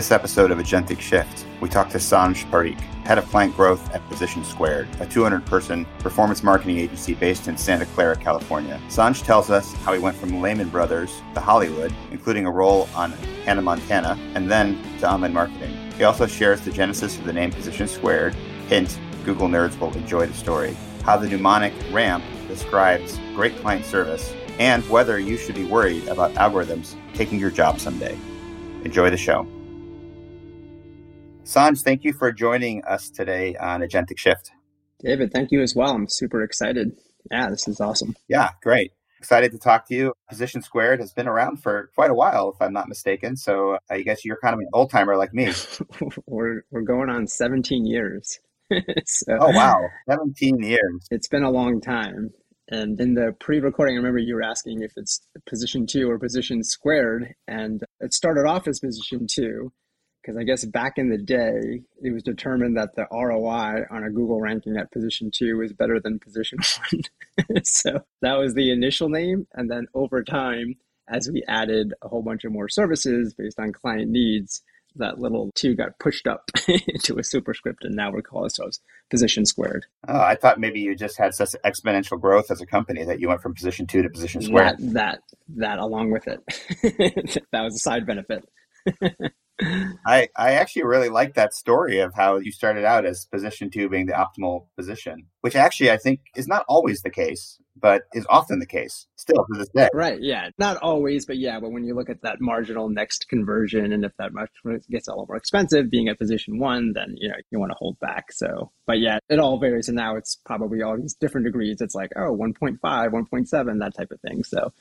this episode of Agentic Shift, we talk to Sanj Parikh, head of client growth at Position Squared, a 200 person performance marketing agency based in Santa Clara, California. Sanj tells us how he went from Lehman Brothers to Hollywood, including a role on Hannah Montana, and then to online marketing. He also shares the genesis of the name Position Squared. Hint, Google nerds will enjoy the story. How the mnemonic RAMP describes great client service, and whether you should be worried about algorithms taking your job someday. Enjoy the show. Sanj, thank you for joining us today on Agentic Shift. David, thank you as well. I'm super excited. Yeah, this is awesome. Yeah, great. Excited to talk to you. Position Squared has been around for quite a while, if I'm not mistaken. So uh, I guess you're kind of an old timer like me. we're we're going on 17 years. so, oh wow, 17 years. It's been a long time. And in the pre-recording, I remember you were asking if it's position two or position squared, and it started off as position two because I guess back in the day, it was determined that the ROI on a Google ranking at position two was better than position one. so that was the initial name. And then over time, as we added a whole bunch of more services based on client needs, that little two got pushed up into a superscript, and now we call ourselves position squared. Oh, I thought maybe you just had such exponential growth as a company that you went from position two to position squared. That that, that along with it, that was a side benefit. I, I actually really like that story of how you started out as position two being the optimal position, which actually I think is not always the case, but is often the case still to this day. Right. Yeah. Not always, but yeah. But when you look at that marginal next conversion, and if that much gets a little more expensive, being at position one, then you know you want to hold back. So, but yeah, it all varies, and now it's probably all these different degrees. It's like oh, 1.5, 1.7, that type of thing. So,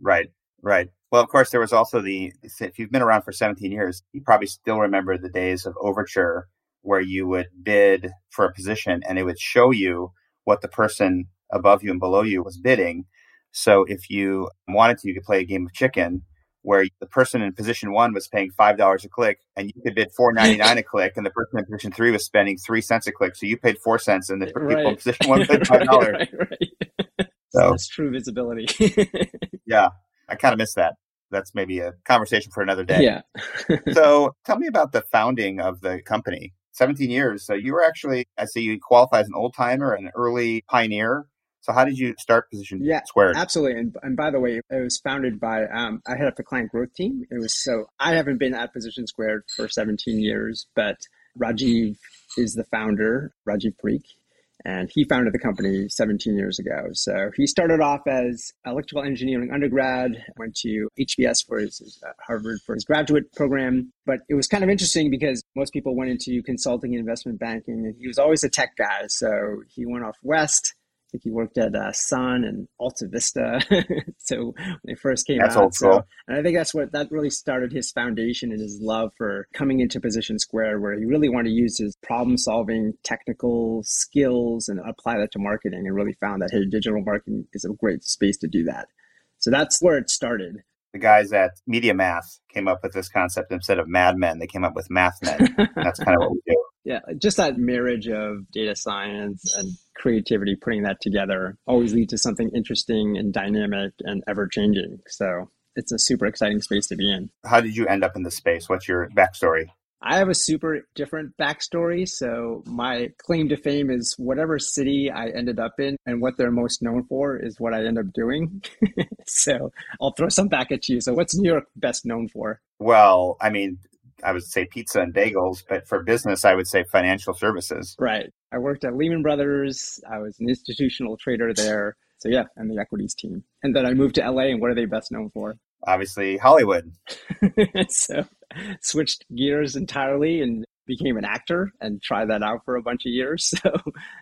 right. Right. Well, of course, there was also the, if you've been around for 17 years, you probably still remember the days of Overture where you would bid for a position and it would show you what the person above you and below you was bidding. So if you wanted to, you could play a game of chicken where the person in position one was paying $5 a click and you could bid $4.99 a click and the person in position three was spending three cents a click. So you paid four cents and the right. people in position one paid $5. right, right, right. So that's true visibility. yeah. I kind of miss that. That's maybe a conversation for another day. Yeah. so tell me about the founding of the company. 17 years. So you were actually, I see you qualify as an old timer, an early pioneer. So how did you start Position yeah, Squared? Absolutely. And, and by the way, it was founded by, um, I head up the client growth team. It was so, I haven't been at Position Squared for 17 years, but Rajiv is the founder, Rajiv Parikh and he founded the company 17 years ago. So he started off as electrical engineering undergrad, went to HBS for his uh, Harvard for his graduate program. But it was kind of interesting because most people went into consulting and investment banking, and he was always a tech guy. So he went off west I think he worked at uh, Sun and AltaVista. so when they first came that's out, old so, and I think that's what that really started his foundation and his love for coming into Position Square, where he really wanted to use his problem-solving technical skills and apply that to marketing, and really found that hey, digital marketing is a great space to do that. So that's where it started. The guys at MediaMath came up with this concept instead of Mad Men. They came up with Math Men. that's kind of what we do. Yeah, just that marriage of data science and creativity, putting that together always leads to something interesting and dynamic and ever changing. So it's a super exciting space to be in. How did you end up in this space? What's your backstory? I have a super different backstory. So my claim to fame is whatever city I ended up in and what they're most known for is what I end up doing. so I'll throw some back at you. So what's New York best known for? Well, I mean, I would say pizza and bagels, but for business, I would say financial services. Right. I worked at Lehman Brothers. I was an institutional trader there. So yeah, and the equities team. And then I moved to LA. And what are they best known for? Obviously, Hollywood. so switched gears entirely and became an actor and tried that out for a bunch of years. So,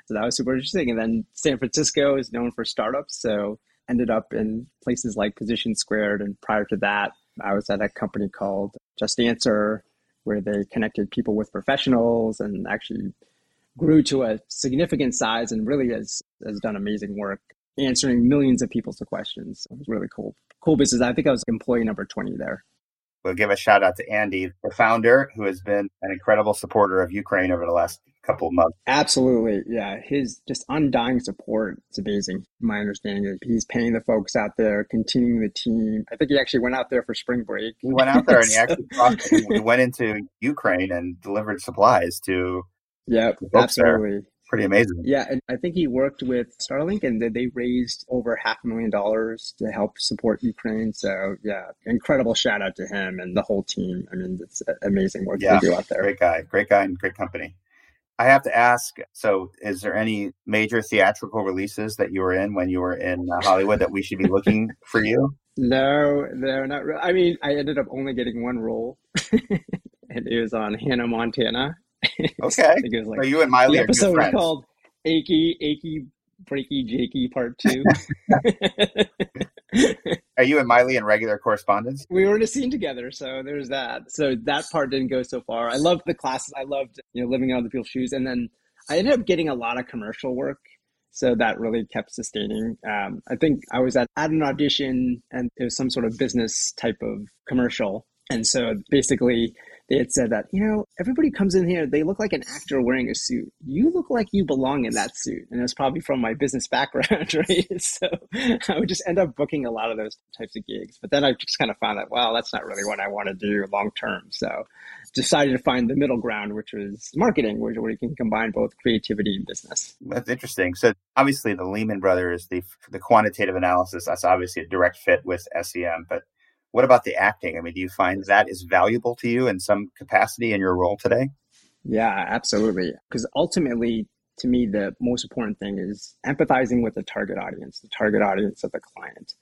so that was super interesting. And then San Francisco is known for startups. So ended up in places like Position Squared. And prior to that, I was at a company called JustAnswer, where they connected people with professionals and actually grew to a significant size and really has, has done amazing work answering millions of people's questions. It was really cool. Cool business. I think I was employee number 20 there. We'll give a shout out to Andy, the founder, who has been an incredible supporter of Ukraine over the last couple of months. Absolutely. Yeah. His just undying support. It's amazing. My understanding is he's paying the folks out there, continuing the team. I think he actually went out there for spring break. He went out there and he actually crossed, he went into Ukraine and delivered supplies to Yep, absolutely. Pretty amazing. Yeah, and I think he worked with Starlink, and they raised over half a million dollars to help support Ukraine. So yeah, incredible shout out to him and the whole team. I mean, it's amazing work yeah, they do out there. Great guy, great guy, and great company. I have to ask. So, is there any major theatrical releases that you were in when you were in uh, Hollywood that we should be looking for you? No, no, not really. I mean, I ended up only getting one role, and it was on Hannah Montana Okay. it was like, Are you and Miley the episode was called Achy, Achy, Breaky, Jakey Part 2. Are you and Miley in regular correspondence? We were in a scene together, so there's that. So that part didn't go so far. I loved the classes. I loved, you know, living in other people's shoes. And then I ended up getting a lot of commercial work. So that really kept sustaining. Um, I think I was at, at an audition and it was some sort of business type of commercial. And so basically they had said that, you know, everybody comes in here, they look like an actor wearing a suit. You look like you belong in that suit. And it's probably from my business background, right? So I would just end up booking a lot of those types of gigs. But then I just kind of found that, wow, that's not really what I want to do long term. So decided to find the middle ground, which was marketing, where, where you can combine both creativity and business. That's interesting. So obviously the Lehman Brothers, the the quantitative analysis, that's obviously a direct fit with SEM, but what about the acting? I mean, do you find that is valuable to you in some capacity in your role today? Yeah, absolutely. Because ultimately, to me, the most important thing is empathizing with the target audience, the target audience of the client.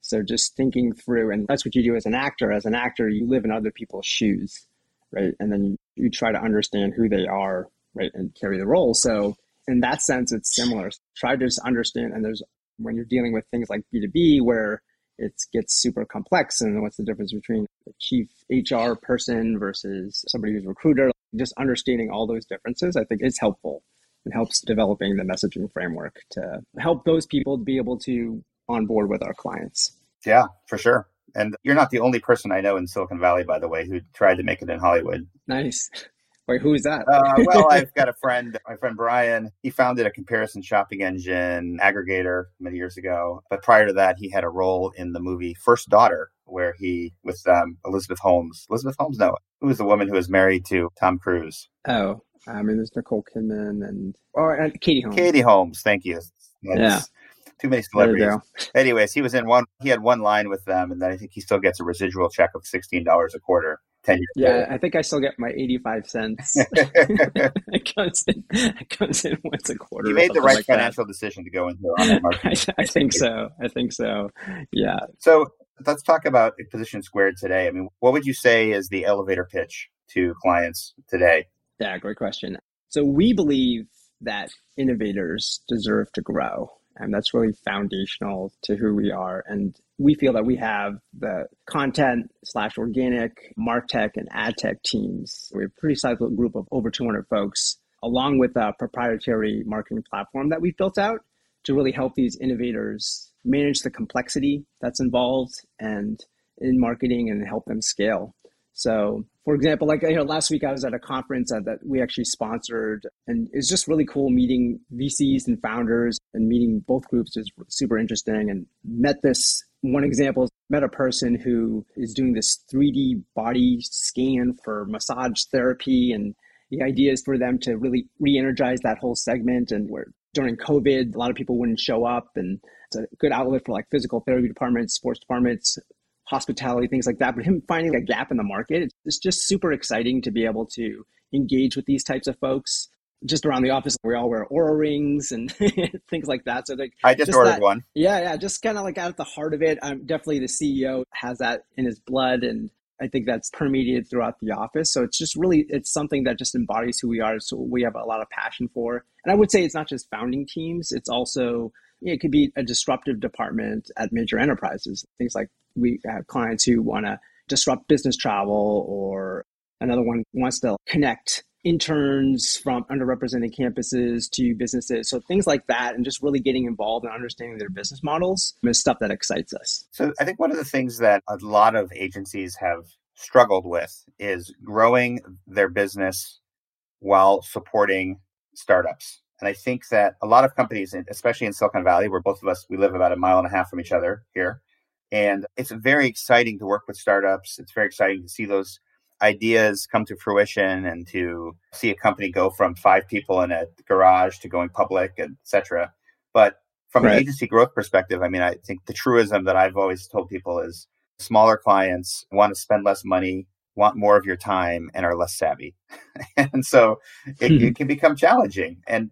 So just thinking through, and that's what you do as an actor. As an actor, you live in other people's shoes, right? And then you, try to understand who they are, right, and carry the role. So in that sense, it's similar. Try to just understand, and there's when you're dealing with things like B2B, where it gets super complex. And what's the difference between a chief HR person versus somebody who's a recruiter? Just understanding all those differences, I think, is helpful. It helps developing the messaging framework to help those people be able to onboard with our clients. Yeah, for sure. And you're not the only person I know in Silicon Valley, by the way, who tried to make it in Hollywood. Nice. Wait, who is that? uh, well, I've got a friend, my friend Brian. He founded a comparison shopping engine aggregator many years ago. But prior to that, he had a role in the movie First Daughter, where he, with um, Elizabeth Holmes. Elizabeth Holmes, no, who was the woman who was married to Tom Cruise? Oh, I mean, there's Nicole Kidman and, or and Katie Holmes. Katie Holmes, thank you. That's, yeah. Too many celebrities. Anyways, he was in one, he had one line with them, and then I think he still gets a residual check of $16 a quarter. 10 years yeah later. i think i still get my 85 cents. It comes in it comes in once a quarter you made the right like financial that. decision to go into I, I think so i think so. Yeah. So let's talk about position squared today. I mean what would you say is the elevator pitch to clients today? Yeah great question. So we believe that innovators deserve to grow and that's really foundational to who we are. And we feel that we have the content slash organic, martech, and ad tech teams. We have a pretty sizable group of over 200 folks, along with a proprietary marketing platform that we've built out to really help these innovators manage the complexity that's involved and in marketing and help them scale. So, for example, like you know, last week I was at a conference that we actually sponsored, and it's just really cool meeting VCs and founders and meeting both groups is super interesting. And met this one example met a person who is doing this 3D body scan for massage therapy, and the idea is for them to really re-energize that whole segment. And where during COVID, a lot of people wouldn't show up, and it's a good outlet for like physical therapy departments, sports departments, hospitality, things like that. But him finding a gap in the market, it's just super exciting to be able to engage with these types of folks. Just around the office, we all wear Oura rings and things like that. So like, I just, just ordered that, one. Yeah, yeah, just kind of like at the heart of it. I'm definitely the CEO has that in his blood, and I think that's permeated throughout the office. So it's just really it's something that just embodies who we are. So we have a lot of passion for. And I would say it's not just founding teams; it's also it could be a disruptive department at major enterprises. Things like we have clients who want to disrupt business travel, or another one wants to connect interns from underrepresented campuses to businesses. So things like that, and just really getting involved and understanding their business models is stuff that excites us. So I think one of the things that a lot of agencies have struggled with is growing their business while supporting startups. And I think that a lot of companies, especially in Silicon Valley, where both of us, we live about a mile and a half from each other here. And it's very exciting to work with startups. It's very exciting to see those ideas come to fruition and to see a company go from five people in a garage to going public, etc. But from right. an agency growth perspective, I mean, I think the truism that I've always told people is smaller clients want to spend less money, want more of your time, and are less savvy. and so it, it can become challenging. And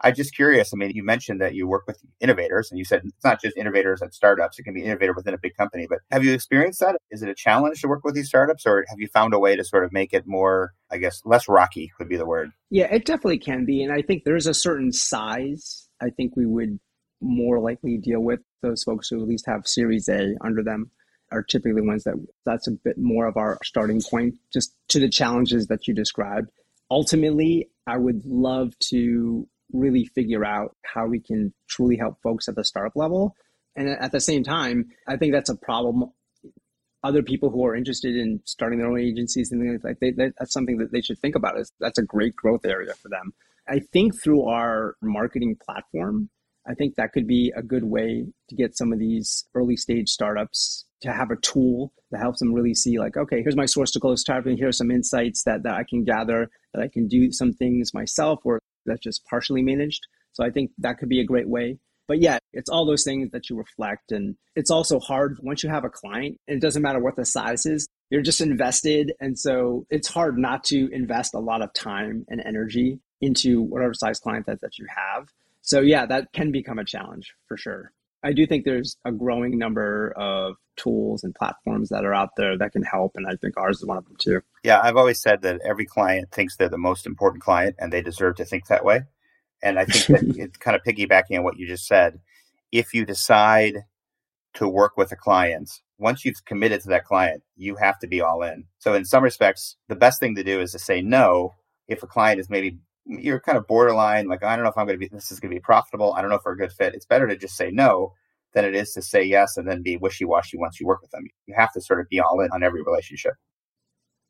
I'm just curious. I mean, you mentioned that you work with innovators, and you said it's not just innovators at startups; it can be innovator within a big company. But have you experienced that? Is it a challenge to work with these startups, or have you found a way to sort of make it more, I guess, less rocky would be the word? Yeah, it definitely can be, and I think there's a certain size. I think we would more likely deal with those folks who at least have Series A under them are typically ones that that's a bit more of our starting point, just to the challenges that you described. Ultimately, I would love to really figure out how we can truly help folks at the startup level. And at the same time, I think that's a problem. Other people who are interested in starting their own agencies and things like that, that's something that they should think about. Is that's a great growth area for them. I think through our marketing platform, I think that could be a good way to get some of these early stage startups to have a tool that helps them really see like, okay, here's my source to close target. Here are some insights that, that I can gather that I can do some things myself or that's just partially managed. So I think that could be a great way. But yeah, it's all those things that you reflect. And it's also hard once you have a client, it doesn't matter what the size is, you're just invested. And so it's hard not to invest a lot of time and energy into whatever size client that, that you have. So yeah, that can become a challenge for sure. I do think there's a growing number of tools and platforms that are out there that can help. And I think ours is one of them too. Yeah, I've always said that every client thinks they're the most important client and they deserve to think that way. And I think that it's kind of piggybacking on what you just said. If you decide to work with a client, once you've committed to that client, you have to be all in. So, in some respects, the best thing to do is to say no if a client is maybe you're kind of borderline, like, I don't know if I'm going to be, this is going to be profitable. I don't know if we're a good fit. It's better to just say no than it is to say yes and then be wishy washy once you work with them. You have to sort of be all in on every relationship.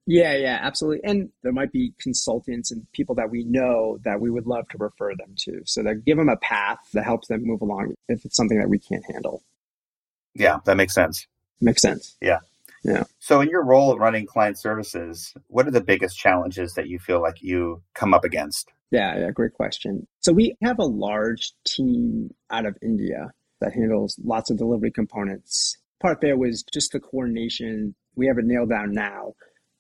Yeah, yeah, absolutely. And there might be consultants and people that we know that we would love to refer them to. So that give them a path that helps them move along if it's something that we can't handle. Yeah, that makes sense. Makes sense. Yeah. Yeah. So, in your role of running client services, what are the biggest challenges that you feel like you come up against? Yeah, yeah, great question. So, we have a large team out of India that handles lots of delivery components. Part there was just the coordination. We have it nailed down now,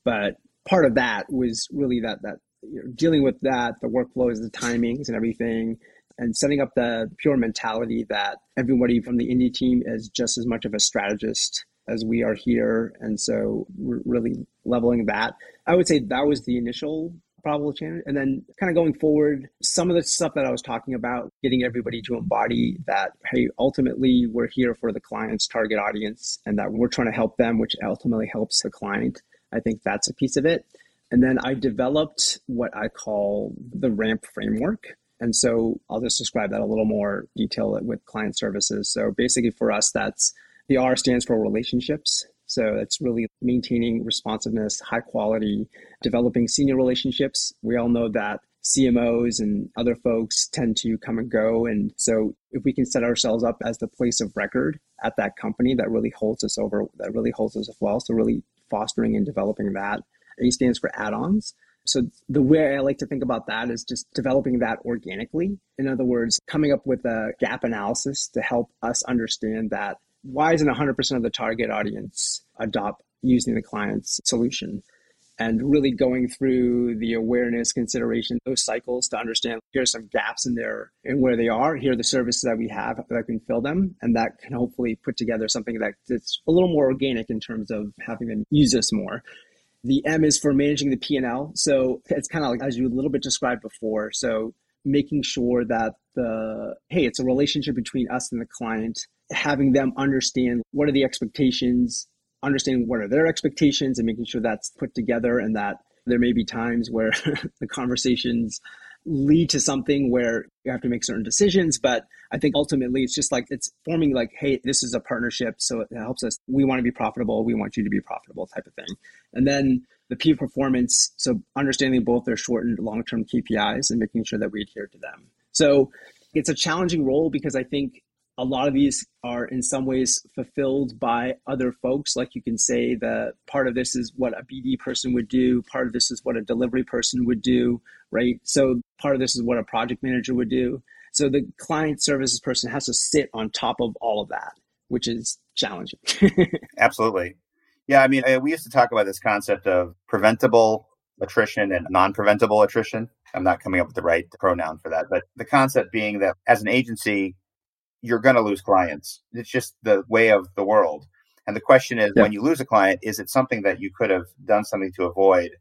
but part of that was really that that you know, dealing with that, the workflows, the timings, and everything, and setting up the pure mentality that everybody from the India team is just as much of a strategist as we are here. And so we're really leveling that. I would say that was the initial probable challenge. And then kind of going forward, some of the stuff that I was talking about, getting everybody to embody that, hey, ultimately we're here for the client's target audience and that we're trying to help them, which ultimately helps the client. I think that's a piece of it. And then I developed what I call the RAMP framework. And so I'll just describe that a little more detail with client services. So basically for us, that's the R stands for relationships. So it's really maintaining responsiveness, high quality, developing senior relationships. We all know that CMOs and other folks tend to come and go. And so if we can set ourselves up as the place of record at that company, that really holds us over, that really holds us well. So really fostering and developing that. A stands for add-ons. So the way I like to think about that is just developing that organically. In other words, coming up with a gap analysis to help us understand that why isn't 100% of the target audience adopt using the client's solution? And really going through the awareness, consideration, those cycles to understand here's some gaps in there and where they are. Here are the services that we have that can fill them. And that can hopefully put together something that's a little more organic in terms of having them use us more. The M is for managing the P&L. So it's kind of like, as you a little bit described before. So making sure that the, hey, it's a relationship between us and the client having them understand what are the expectations, understanding what are their expectations, and making sure that's put together, and that there may be times where the conversations lead to something where you have to make certain decisions but i think ultimately it's just like it's forming like hey this is a partnership so it helps us we want to be profitable we want you to be profitable type of thing and then the P performance. So understanding both their short and long term KPIs and making sure that we adhere to them. So it's a challenging role because I think a lot of these are in some ways fulfilled by other folks. Like you can say that part of this is what a BD person would do, part of this is what a delivery person would do, right? So part of this is what a project manager would do. So the client services person has to sit on top of all of that, which is challenging. Absolutely. Yeah, I mean, uh, we used to talk about this concept of preventable attrition and non preventable attrition. I'm not coming up with the right pronoun for that, but the concept being that as an agency, you're going to lose clients. It's just the way of the world. And the question is, yeah. when you lose a client, is it something that you could have done something to avoid,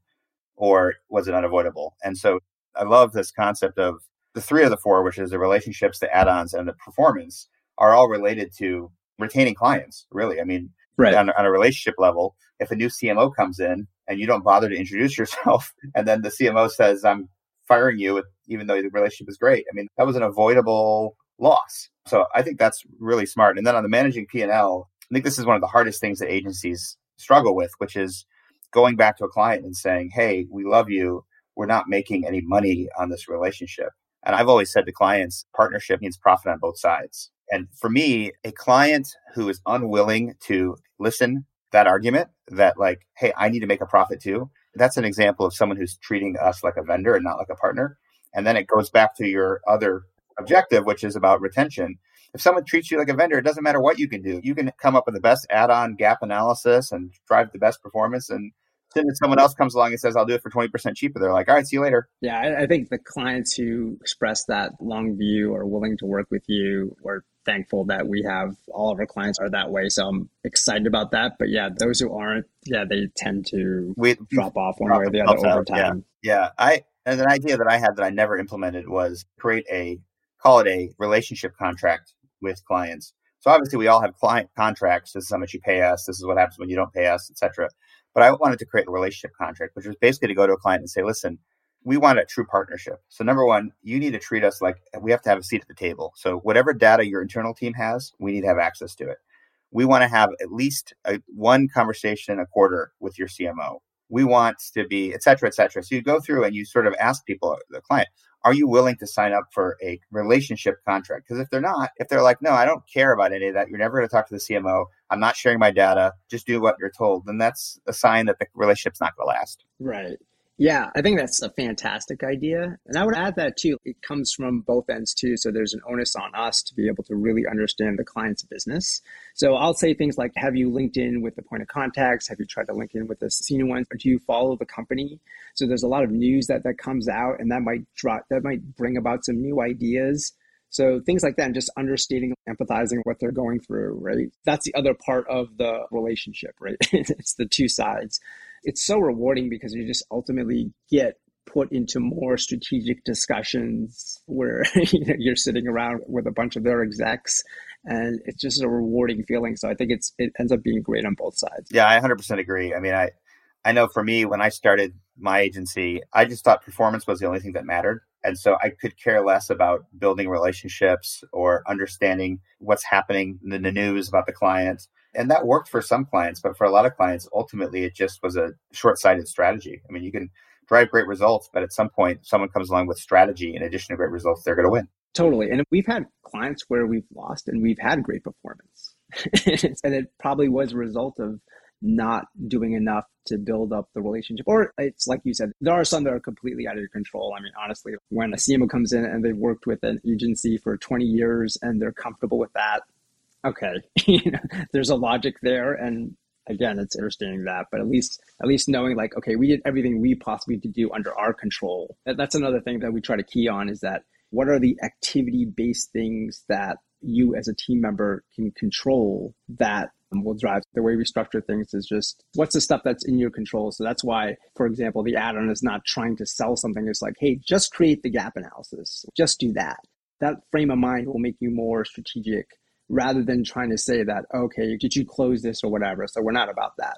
or was it unavoidable? And so I love this concept of the three of the four, which is the relationships, the add ons, and the performance, are all related to retaining clients, really. I mean, right. on, on a relationship level, if a new CMO comes in and you don't bother to introduce yourself, and then the CMO says, I'm firing you, even though the relationship is great, I mean, that was an avoidable loss. So I think that's really smart. And then on the managing P&L, I think this is one of the hardest things that agencies struggle with, which is going back to a client and saying, Hey, we love you. We're not making any money on this relationship. And I've always said to clients, partnership means profit on both sides. And for me, a client who is unwilling to listen that argument that like, hey, I need to make a profit too, that's an example of someone who's treating us like a vendor and not like a partner. And then it goes back to your other objective, which is about retention. If someone treats you like a vendor, it doesn't matter what you can do. You can come up with the best add-on gap analysis and drive the best performance and then if someone else comes along and says, I'll do it for 20% cheaper. They're like, all right, see you later. Yeah, I, I think the clients who express that long view are willing to work with you. We're thankful that we have all of our clients are that way. So I'm excited about that. But yeah, those who aren't, yeah, they tend to we, drop off one way or the other over time. Yeah. yeah. I, and an idea that I had that I never implemented was create a, call it a relationship contract with clients. So obviously we all have client contracts. This is how much you pay us. This is what happens when you don't pay us, etc. But I wanted to create a relationship contract, which was basically to go to a client and say, listen, we want a true partnership. So number one, you need to treat us like we have to have a seat at the table. So whatever data your internal team has, we need to have access to it. We want to have at least a, one conversation a quarter with your CMO. We want to be, et cetera, et cetera. So you go through and you sort of ask people, the client, are you willing to sign up for a relationship contract? Because if they're not, if they're like, no, I don't care about any of that, you're never going to talk to the CMO, I'm not sharing my data, just do what you're told, then that's a sign that the relationship's not going to last. Right. Yeah, I think that's a fantastic idea. And I would add that too, it comes from both ends too. So there's an onus on us to be able to really understand the client's business. So I'll say things like Have you linked in with the point of contacts? Have you tried to link in with the senior ones? Or do you follow the company? So there's a lot of news that, that comes out and that might drop, that might bring about some new ideas. So things like that, and just understanding, empathizing what they're going through, right? That's the other part of the relationship, right? it's the two sides it's so rewarding because you just ultimately get put into more strategic discussions where you know, you're sitting around with a bunch of their execs and it's just a rewarding feeling. So i think it's it ends up being great on both sides. Yeah i 100% agree. I mean i i know for me when i started my agency i just thought performance was the only thing that mattered. And so i could care less about building relationships or understanding what's happening in the news about the client and that worked for some clients, but for a lot of clients, ultimately it just was a short sighted strategy. I mean, you can drive great results, but at some point, someone comes along with strategy in addition to great results, they're going to win. Totally. And we've had clients where we've lost and we've had great performance. and it probably was a result of not doing enough to build up the relationship. Or it's like you said, there are some that are completely out of your control. I mean, honestly, when a CMO comes in and they've worked with an agency for 20 years and they're comfortable with that, okay, there's a logic there, and again, it's understanding that, but at least at least knowing like, okay, we did everything we possibly could do under our control. That's another thing that we try to key on is that what are the activity based things that you as a team member can control that will drive the way we structure things is just what's the stuff that's in your control so that's why for example the add-on is not trying to sell something it's like hey just create the gap analysis just do that that frame of mind will make you more strategic rather than trying to say that, okay, did you close this or whatever? So we're not about that.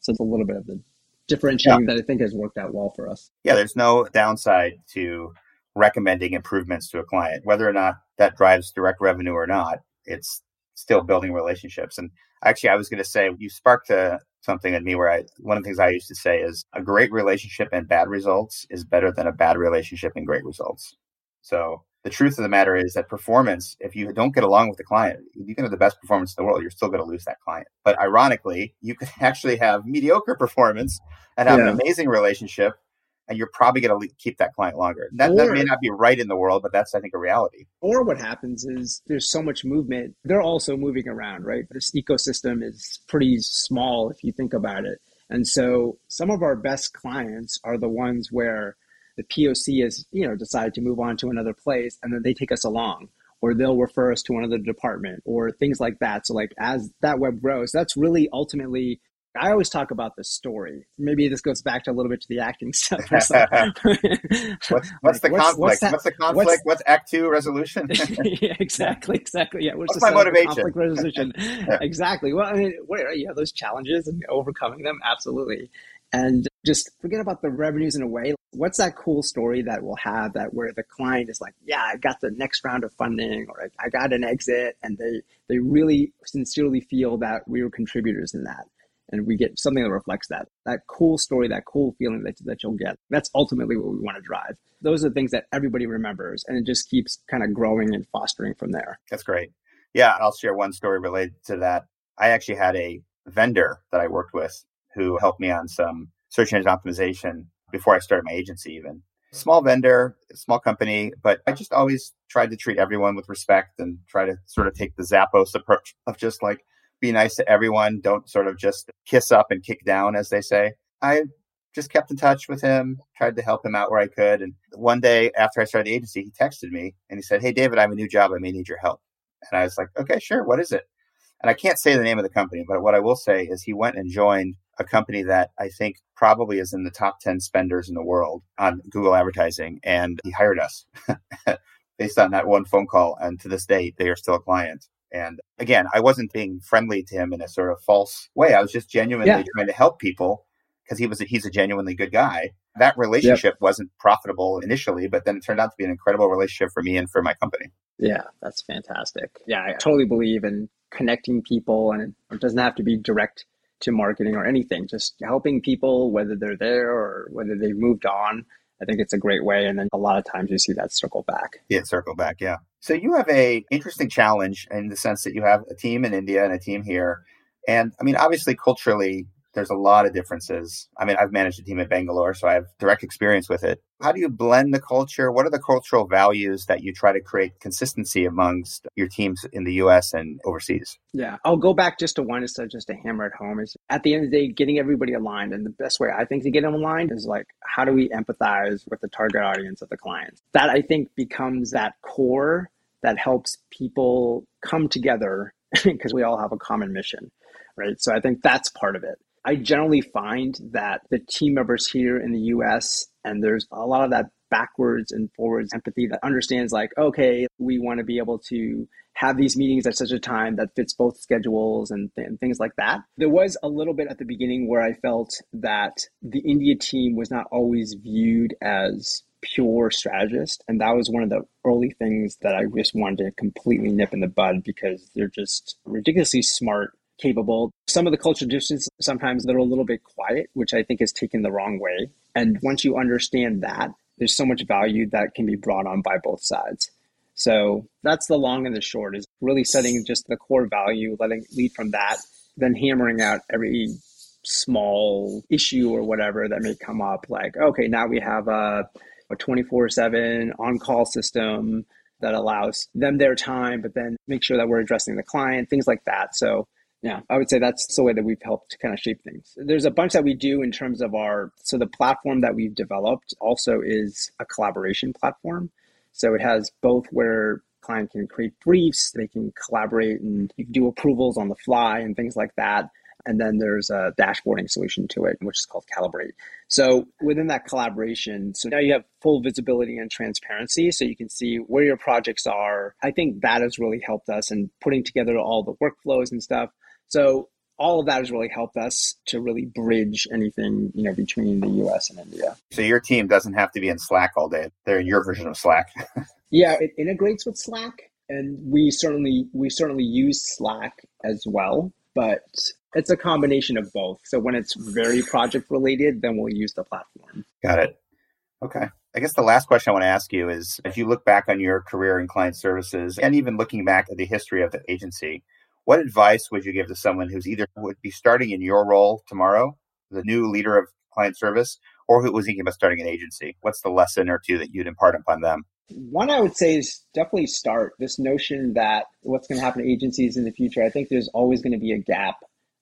So it's a little bit of the differentiating yeah. that I think has worked out well for us. Yeah, there's no downside to recommending improvements to a client, whether or not that drives direct revenue or not. It's still building relationships. And actually, I was going to say you sparked a, something in me where I one of the things I used to say is a great relationship and bad results is better than a bad relationship and great results. So the truth of the matter is that performance, if you don't get along with the client, you can have the best performance in the world, you're still going to lose that client. But ironically, you could actually have mediocre performance and have yeah. an amazing relationship and you're probably going to keep that client longer. That, or, that may not be right in the world, but that's I think a reality. Or what happens is there's so much movement; they're also moving around, right? This ecosystem is pretty small if you think about it, and so some of our best clients are the ones where the POC has you know decided to move on to another place, and then they take us along. Or they'll refer us to another department, or things like that. So, like as that web grows, that's really ultimately I always talk about the story. Maybe this goes back to a little bit to the acting stuff. what's, what's, the conflict? What's, what's, the conflict? What's, what's, Act Two resolution? yeah, exactly, exactly. Yeah, what's, my motivation? Conflict resolution. yeah. Exactly. Well, I mean, what, yeah, those challenges and overcoming them, absolutely. And just forget about the revenues in a way. What's that cool story that we'll have that where the client is like, yeah, I got the next round of funding or I got an exit, and they they really sincerely feel that we were contributors in that. And we get something that reflects that that cool story that cool feeling that, that you'll get. That's ultimately what we want to drive. Those are the things that everybody remembers and it just keeps kind of growing and fostering from there. That's great. Yeah i'll share one story related to that. I actually had a vendor that i worked with who helped me on some search engine optimization before i started my agency even small vendor small company but i just always tried to treat everyone with respect and try to sort of take the zappos approach of just like be nice to everyone. Don't sort of just kiss up and kick down, as they say. I just kept in touch with him, tried to help him out where I could. And one day after I started the agency, he texted me and he said, Hey, David, I have a new job. I may need your help. And I was like, Okay, sure. What is it? And I can't say the name of the company, but what I will say is he went and joined a company that I think probably is in the top 10 spenders in the world on Google advertising. And he hired us based on that one phone call. And to this day, they are still a client. And again, I wasn't being friendly to him in a sort of false way. I was just genuinely yeah. trying to help people because he was a, he's a genuinely good guy. That relationship yep. wasn't profitable initially, but then it turned out to be an incredible relationship for me and for my company. Yeah, that's fantastic. Yeah, I totally believe in connecting people, and it doesn't have to be direct to marketing or anything. Just helping people, whether they're there or whether they've moved on. I think it's a great way. And then a lot of times you see that circle back. Yeah, circle back. Yeah. So you have a interesting challenge in the sense that you have a team in India and a team here. And I mean, obviously culturally, there's a lot of differences. I mean, I've managed a team at Bangalore, so I have direct experience with it. How do you blend the culture? What are the cultural values that you try to create consistency amongst your teams in the US and overseas? Yeah, I'll go back just to one, to just to hammer it home is at the end of the day, getting everybody aligned. And the best way I think to get them aligned is like, how do we empathize with the target audience of the clients? That I think becomes that core that helps people come together because we all have a common mission right? So I think that's part of it. I generally find that the team members here in the US, and there's a lot of that backwards and forwards empathy that understands, like, okay, we want to be able to have these meetings at such a time that fits both schedules and, th- and things like that. There was a little bit at the beginning where I felt that the India team was not always viewed as pure strategist. And that was one of the early things that I just wanted to completely nip in the bud because they're just ridiculously smart capable. Some of the culture differences sometimes they're a little bit quiet, which I think is taken the wrong way. And once you understand that, there's so much value that can be brought on by both sides. So that's the long and the short is really setting just the core value, letting lead from that, then hammering out every small issue or whatever that may come up. Like, okay, now we have a, a 24 7 on call system that allows them their time, but then make sure that we're addressing the client, things like that. So yeah, I would say that's the way that we've helped kind of shape things. There's a bunch that we do in terms of our, so the platform that we've developed also is a collaboration platform. So it has both where client can create briefs, they can collaborate and you can do approvals on the fly and things like that. And then there's a dashboarding solution to it, which is called Calibrate. So within that collaboration, so now you have full visibility and transparency. So you can see where your projects are. I think that has really helped us in putting together all the workflows and stuff. So all of that has really helped us to really bridge anything you know between the U.S. and India. So your team doesn't have to be in Slack all day; they're in your version of Slack. yeah, it integrates with Slack, and we certainly we certainly use Slack as well. but it's a combination of both. So when it's very project related, then we'll use the platform. Got it. Okay. I guess the last question I want to ask you is if you look back on your career in client services and even looking back at the history of the agency, what advice would you give to someone who's either would be starting in your role tomorrow, the new leader of client service, or who was thinking about starting an agency? What's the lesson or two that you'd impart upon them? One I would say is definitely start this notion that what's going to happen to agencies in the future. I think there's always going to be a gap.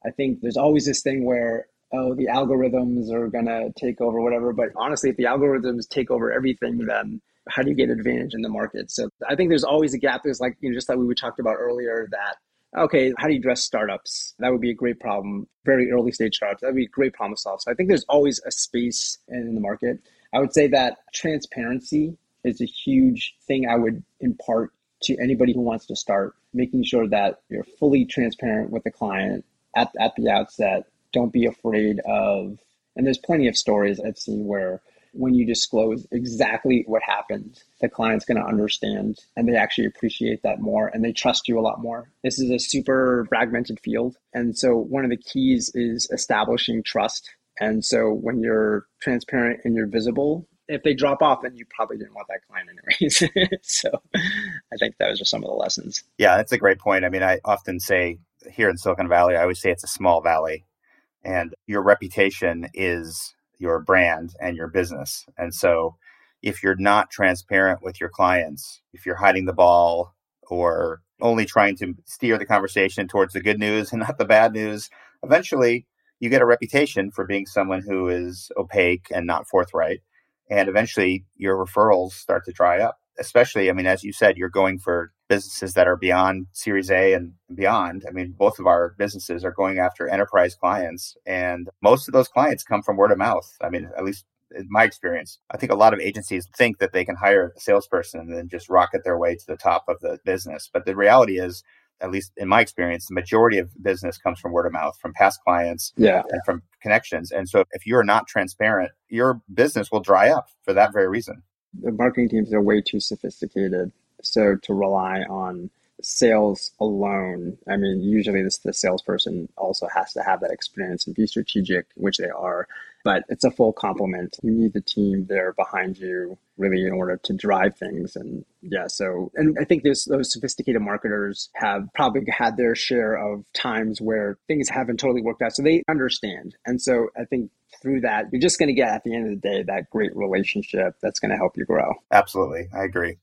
I think there's always this thing where oh, the algorithms are going to take over, whatever. But honestly, if the algorithms take over everything, then how do you get advantage in the market? So I think there's always a gap. There's like, you know, just like we talked about earlier, that, okay, how do you address startups? That would be a great problem. Very early stage startups. That would be a great problem to solve. So I think there's always a space in the market. I would say that transparency is a huge thing I would impart to anybody who wants to start, making sure that you're fully transparent with the client at, at the outset don't be afraid of and there's plenty of stories I've seen where when you disclose exactly what happened, the client's going to understand and they actually appreciate that more and they trust you a lot more. This is a super fragmented field. And so one of the keys is establishing trust. And so when you're transparent and you're visible, if they drop off, then you probably didn't want that client anyways. so I think those are some of the lessons. Yeah, that's a great point. I mean, I often say here in Silicon Valley, I always say it's a small valley and your reputation is your brand and your business. And so if you're not transparent with your clients, if you're hiding the ball or only trying to steer the conversation towards the good news and not the bad news, eventually you get a reputation for being someone who is opaque and not forthright. And eventually your referrals start to dry up. Especially, I mean, as you said, you're going for businesses that are beyond Series A and beyond. I mean, both of our businesses are going after enterprise clients, and most of those clients come from word of mouth. I mean, at least in my experience, I think a lot of agencies think that they can hire a salesperson and then just rocket their way to the top of the business. But the reality is, at least in my experience, the majority of business comes from word of mouth, from past clients, yeah. and from connections. And so if you're not transparent, your business will dry up for that very reason. The marketing teams are way too sophisticated so to rely on sales alone, I mean, usually this the salesperson also has to have that experience and be strategic, which they are. But it's a full complement. You need the team there behind you, really, in order to drive things. And yeah, so and I think those those sophisticated marketers have probably had their share of times where things haven't totally worked out, so they understand. And so I think through that, you're just going to get at the end of the day that great relationship that's going to help you grow. Absolutely, I agree.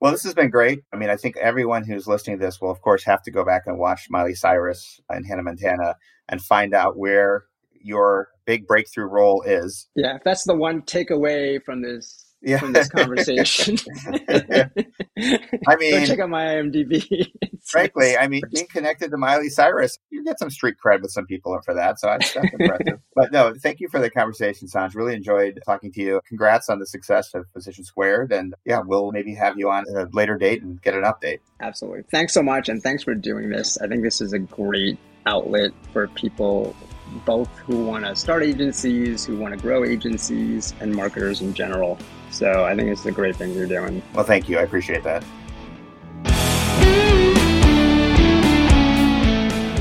Well, this has been great. I mean, I think everyone who's listening to this will, of course, have to go back and watch Miley Cyrus and Hannah Montana and find out where your big breakthrough role is. Yeah, if that's the one takeaway from this yeah. from this conversation. I mean, Go check out my IMDb. frankly, I mean, being connected to Miley Cyrus, you get some street cred with some people for that. So that's, that's impressive. But no, thank you for the conversation, Sanj. Really enjoyed talking to you. Congrats on the success of Position Squared. And yeah, we'll maybe have you on at a later date and get an update. Absolutely. Thanks so much. And thanks for doing this. I think this is a great outlet for people both who want to start agencies, who want to grow agencies, and marketers in general. So I think it's a great thing you're doing. Well, thank you. I appreciate that.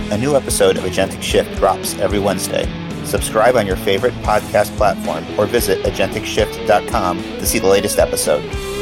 A new episode of Agentic Shift drops every Wednesday. Subscribe on your favorite podcast platform or visit agenticshift.com to see the latest episode.